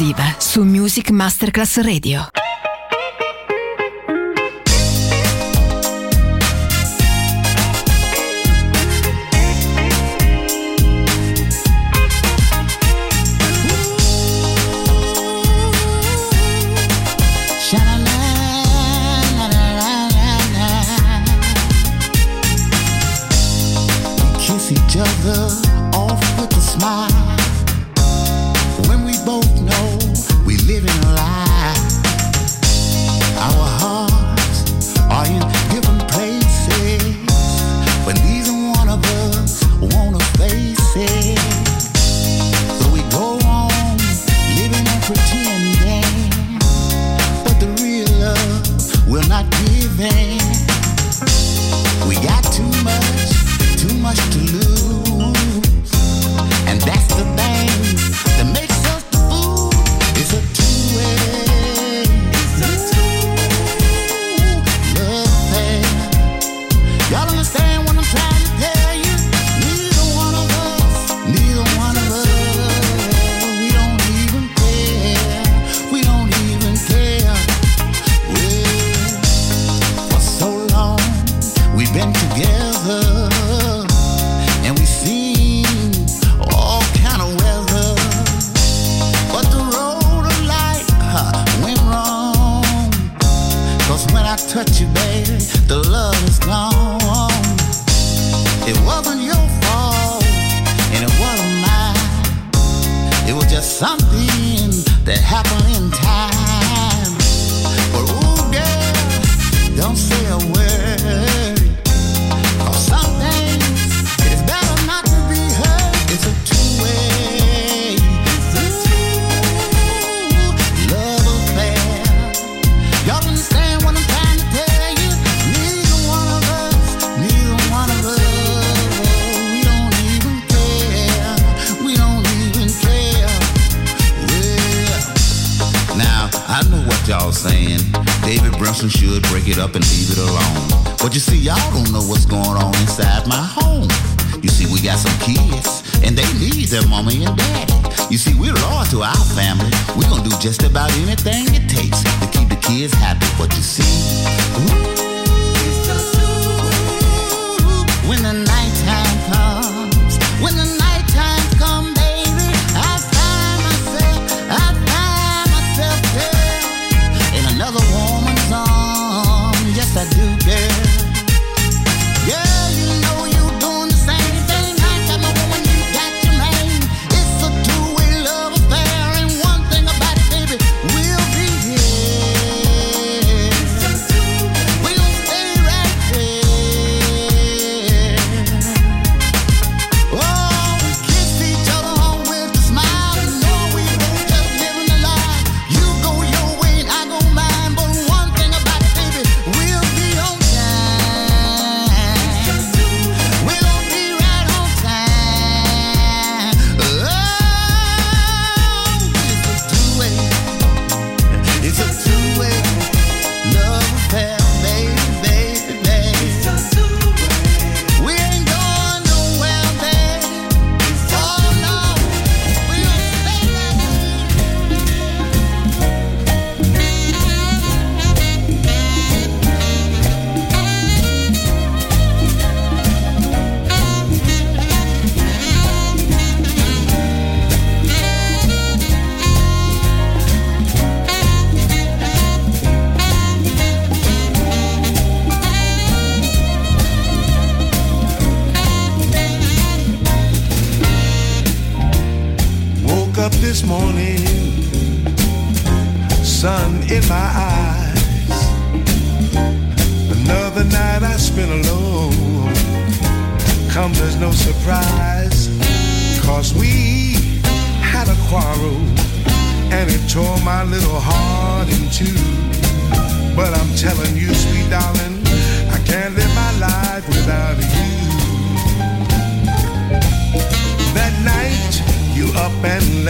esclusiva su Music Masterclass Radio. I do, girl.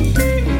Whenever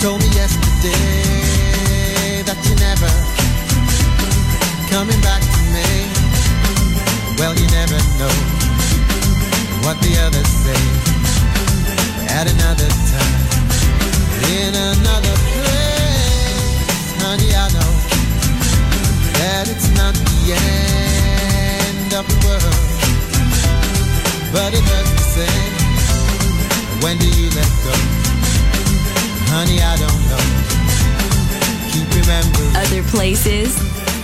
Told me yesterday that you never coming back to me. Well, you never know what the others say at another time, in another place. Honey, I know that it's not the end of the world, but it hurts the same. When do you let go? Honey, I don't know. Keep remembering. Other places,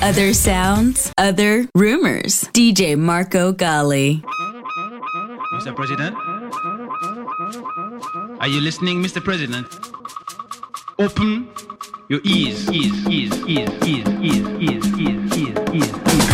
other sounds, other rumors. DJ Marco Gally. Mr. President? Are you listening, Mr. President? Open your ears, ears, ears, ears, ears, ears, ears, ears, ears, ears, ears.